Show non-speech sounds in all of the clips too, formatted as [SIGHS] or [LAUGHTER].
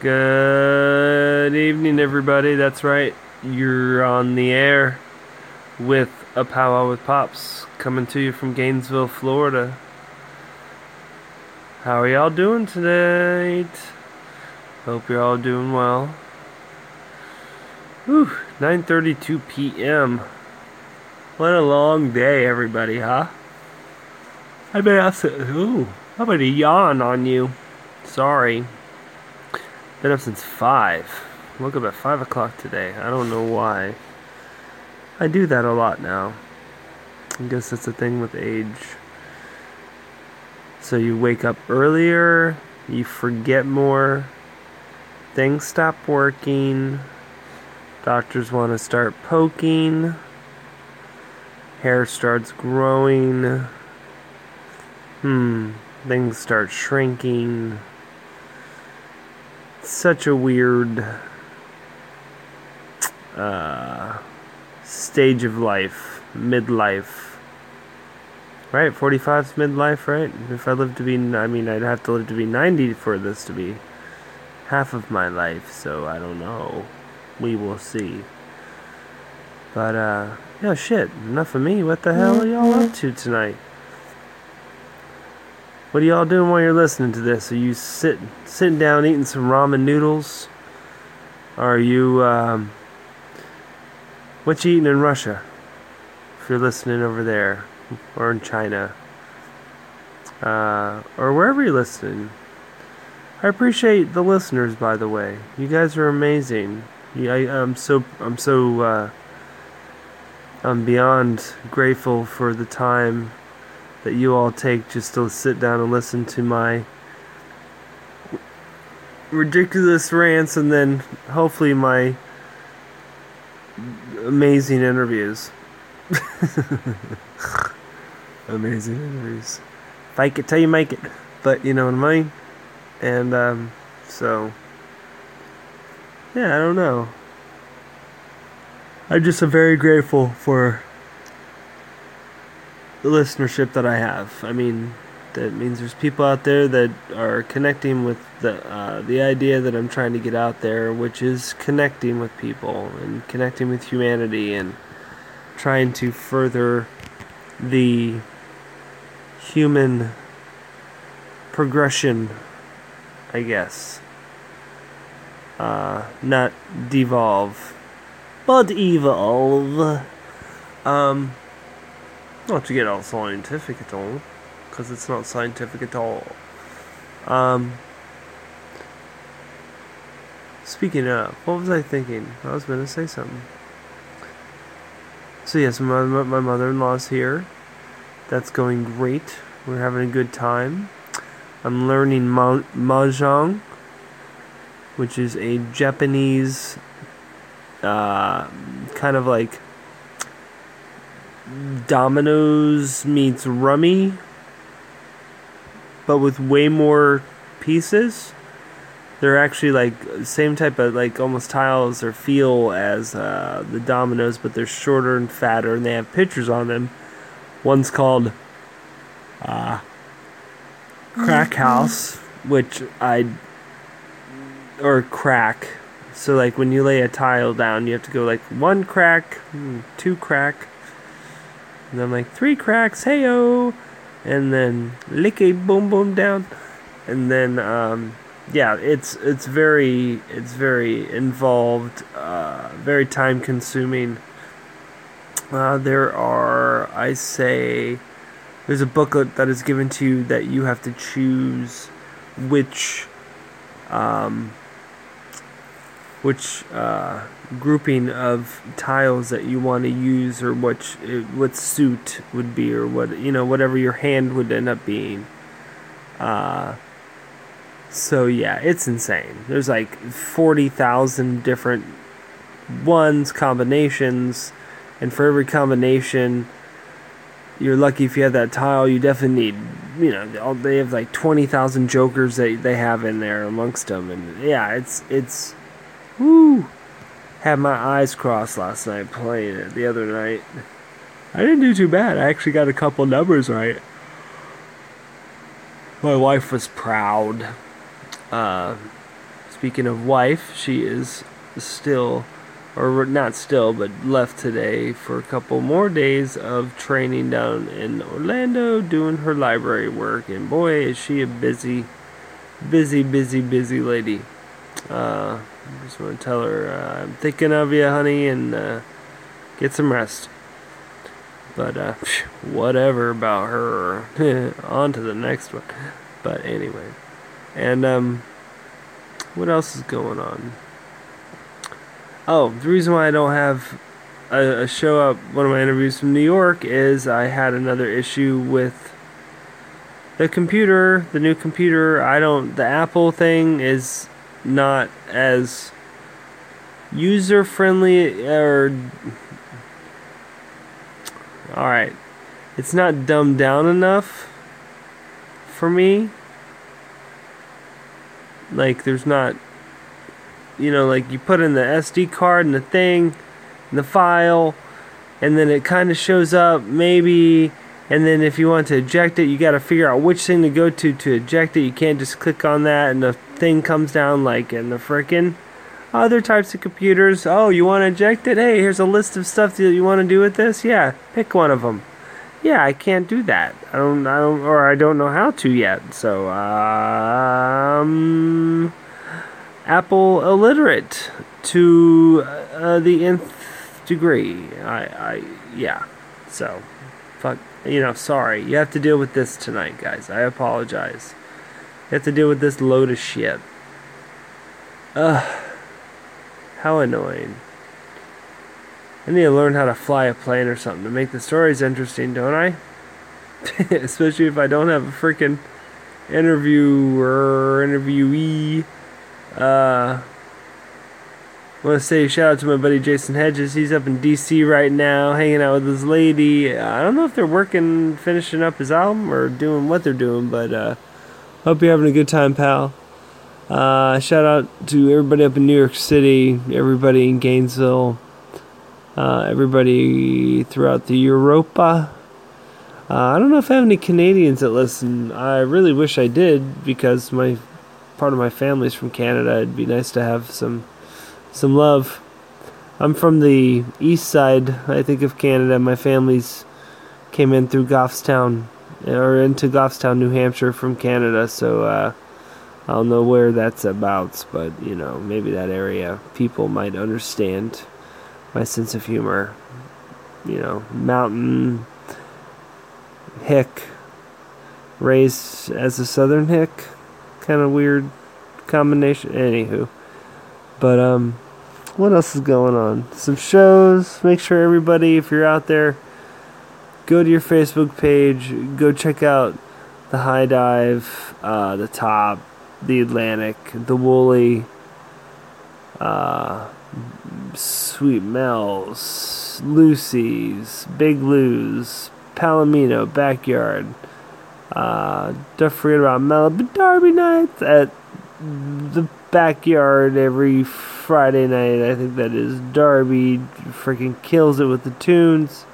Good evening, everybody. That's right. You're on the air with a powwow with pops coming to you from Gainesville, Florida. How are y'all doing tonight? Hope you're all doing well. Whew, 9:32 p.m. What a long day, everybody, huh? I bet I said, ooh, I'm gonna yawn on you. Sorry. Been up since 5. Woke up at 5 o'clock today. I don't know why. I do that a lot now. I guess that's a thing with age. So you wake up earlier, you forget more, things stop working, doctors want to start poking, hair starts growing, hmm, things start shrinking such a weird uh, stage of life, midlife. Right, 45's midlife, right? If I live to be, I mean, I'd have to live to be 90 for this to be half of my life, so I don't know. We will see. But, uh, yeah, shit, enough of me. What the hell are y'all up to tonight? What are y'all doing while you're listening to this? Are you sitting sitting down eating some ramen noodles? Are you um, what you eating in Russia? If you're listening over there, or in China, uh, or wherever you're listening, I appreciate the listeners. By the way, you guys are amazing. I, I'm so I'm so uh, I'm beyond grateful for the time that you all take just to sit down and listen to my ridiculous rants and then hopefully my amazing interviews. [LAUGHS] amazing interviews. Fake it till you make it. But you know what I mean? And um, so, yeah, I don't know. I'm just very grateful for the listenership that I have. I mean, that means there's people out there that are connecting with the uh, the idea that I'm trying to get out there, which is connecting with people and connecting with humanity and trying to further the human progression, I guess. Uh, not devolve, but evolve. Um, not to get all scientific at all, because it's not scientific at all. Um, speaking of, what was I thinking? I was going to say something. So yes, my my mother-in-law's here. That's going great. We're having a good time. I'm learning ma- mahjong, which is a Japanese uh, kind of like Dominoes meets Rummy, but with way more pieces. They're actually like same type of like almost tiles or feel as uh, the dominoes, but they're shorter and fatter, and they have pictures on them. One's called uh, Crack mm-hmm. House, which I or crack. So like when you lay a tile down, you have to go like one crack, hmm, two crack, and I'm like, three cracks, heyo! And then lick a boom boom down. And then, um, yeah, it's it's very it's very involved, uh, very time consuming. Uh, there are, I say, there's a booklet that is given to you that you have to choose which um, which uh, grouping of tiles that you want to use or what what suit would be or what you know whatever your hand would end up being. Uh, so yeah it's insane. There's like 40,000 different ones combinations and for every combination you're lucky if you have that tile you definitely need you know they have like 20,000 jokers that they have in there amongst them and yeah it's it's Woo! Had my eyes crossed last night playing it the other night. I didn't do too bad. I actually got a couple numbers right. My wife was proud. Uh, speaking of wife, she is still, or not still, but left today for a couple more days of training down in Orlando doing her library work. And boy, is she a busy, busy, busy, busy lady. Uh, I just want to tell her uh, I'm thinking of you, honey, and uh, get some rest. But uh, whatever about her. [LAUGHS] On to the next one. But anyway, and um, what else is going on? Oh, the reason why I don't have a, a show up one of my interviews from New York is I had another issue with the computer, the new computer. I don't. The Apple thing is not as user friendly or all right it's not dumbed down enough for me. Like there's not you know like you put in the SD card and the thing and the file and then it kind of shows up maybe and then if you want to eject it you got to figure out which thing to go to to eject it. You can't just click on that and the thing comes down like in the frickin' other types of computers oh you want to eject it hey here's a list of stuff that you want to do with this yeah pick one of them yeah i can't do that i don't i don't or i don't know how to yet so um apple illiterate to uh, the nth degree i i yeah so fuck you know, sorry. You have to deal with this tonight, guys. I apologize. Have to deal with this load of shit. Ugh. How annoying. I need to learn how to fly a plane or something to make the stories interesting, don't I? [LAUGHS] Especially if I don't have a freaking interviewer, interviewee. Uh, I want to say shout out to my buddy Jason Hedges. He's up in DC right now, hanging out with his lady. I don't know if they're working, finishing up his album, or doing what they're doing, but uh, hope you're having a good time, pal. Uh, shout out to everybody up in New York City, everybody in Gainesville, uh, everybody throughout the Europa. Uh, I don't know if I have any Canadians that listen. I really wish I did because my part of my family's from Canada. It'd be nice to have some some love. I'm from the east side, I think, of Canada. My family's came in through Goffstown, or into Goffstown, New Hampshire from Canada, so uh, I don't know where that's about, but you know, maybe that area people might understand my sense of humor. You know, mountain hick, raised as a southern hick, kind of weird combination. Anywho, but um, what else is going on? Some shows. Make sure everybody, if you're out there, go to your Facebook page. Go check out the High Dive, uh, the Top, the Atlantic, the Woolly, uh, Sweet Mel's, Lucy's, Big Lou's, Palomino, Backyard. Uh, don't forget about Malibu Derby nights at the backyard every Friday night. I think that is Darby freaking kills it with the tunes.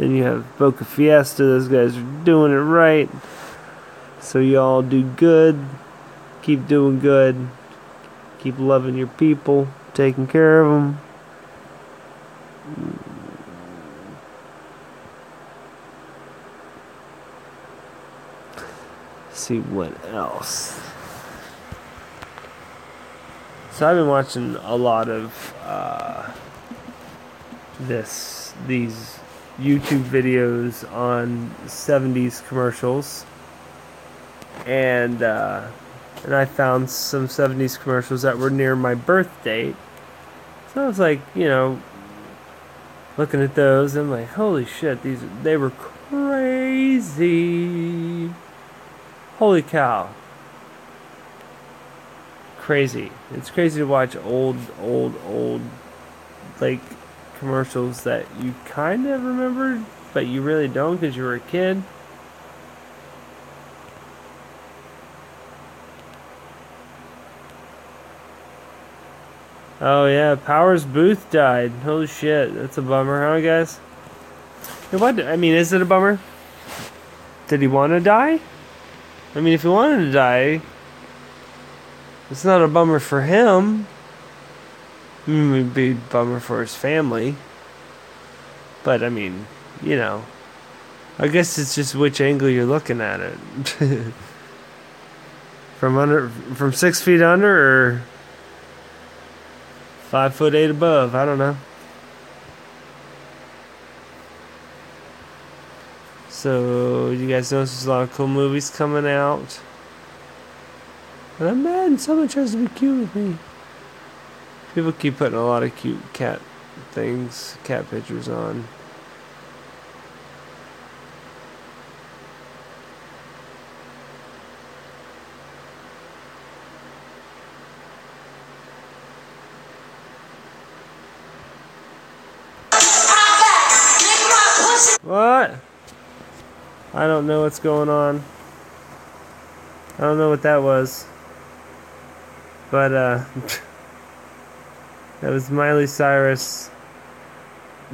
Then you have Boca Fiesta. Those guys are doing it right. So y'all do good. Keep doing good. Keep loving your people. Taking care of them. see what else. So I've been watching a lot of uh, this these YouTube videos on 70s commercials, and uh, and I found some 70s commercials that were near my birth date. So I was like, you know, looking at those, I'm like, holy shit, these they were crazy. Holy cow crazy. It's crazy to watch old, old, old, like commercials that you kind of remembered, but you really don't because you were a kid. Oh yeah, Powers Boothe died. Holy shit, that's a bummer, huh, guys? What? I mean, is it a bummer? Did he want to die? I mean, if he wanted to die, It's not a bummer for him. I mean, it'd be a bummer for his family. But I mean, you know, I guess it's just which angle you're looking at it. [LAUGHS] from under, from six feet under, or five foot eight above. I don't know. So you guys notice there's a lot of cool movies coming out. And I'm mad someone tries to be cute with me. People keep putting a lot of cute cat things, cat pictures on. What? I don't know what's going on. I don't know what that was. But, uh, [LAUGHS] that was Miley Cyrus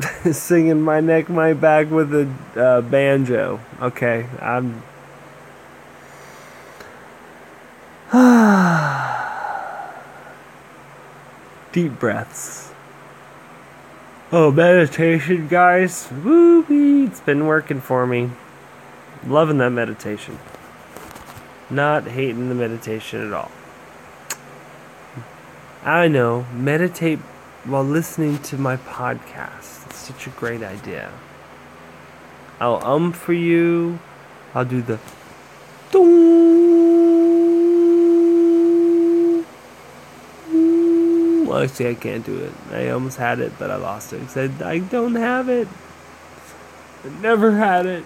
[LAUGHS] singing My Neck, My Back with a uh, banjo. Okay, I'm. [SIGHS] Deep breaths. Oh, meditation, guys. Woo It's been working for me. Loving that meditation. Not hating the meditation at all. I know, meditate while listening to my podcast. It's such a great idea. I'll um for you. I'll do the well, actually, I can't do it. I almost had it, but I lost it. I said I don't have it. I never had it.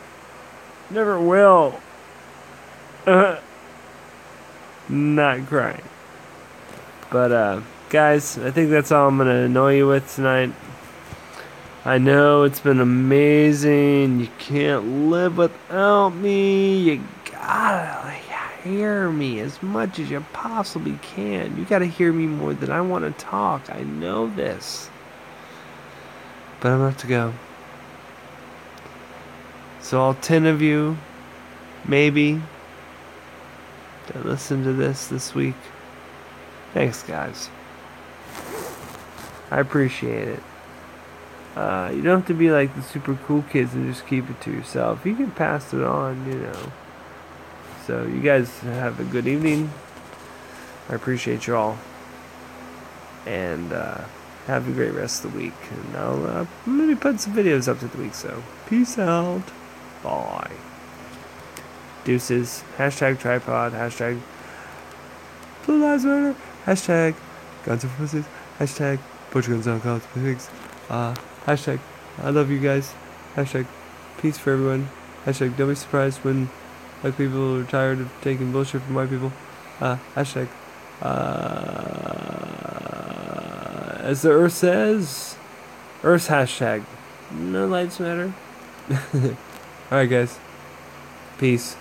Never will. [LAUGHS] Not crying. But, uh, guys, I think that's all I'm to annoy you with tonight. I know it's been amazing. You can't live without me. You gotta hear me as much as you possibly can. You gotta hear me more than I want to talk. I know this. But I'm gonna have to go. So, all 10 of you, maybe, that listen to this this week, Thanks, guys. I appreciate it. Uh, you don't have to be like the super cool kids and just keep it to yourself. You can pass it on, you know. So, you guys have a good evening. I appreciate you all. And uh, have a great rest of the week. And I'll uh, maybe put some videos up to the week. So, peace out. Bye. Deuces. Hashtag tripod. Hashtag Blue Lives Matter. Hashtag guns and pussies. Hashtag your guns down, college pigs. Uh, hashtag I love you guys. Hashtag peace for everyone. Hashtag don't be surprised when white people are tired of taking bullshit from white people. Uh, hashtag uh, as the earth says, earth's hashtag no lights matter. [LAUGHS] Alright guys. Peace.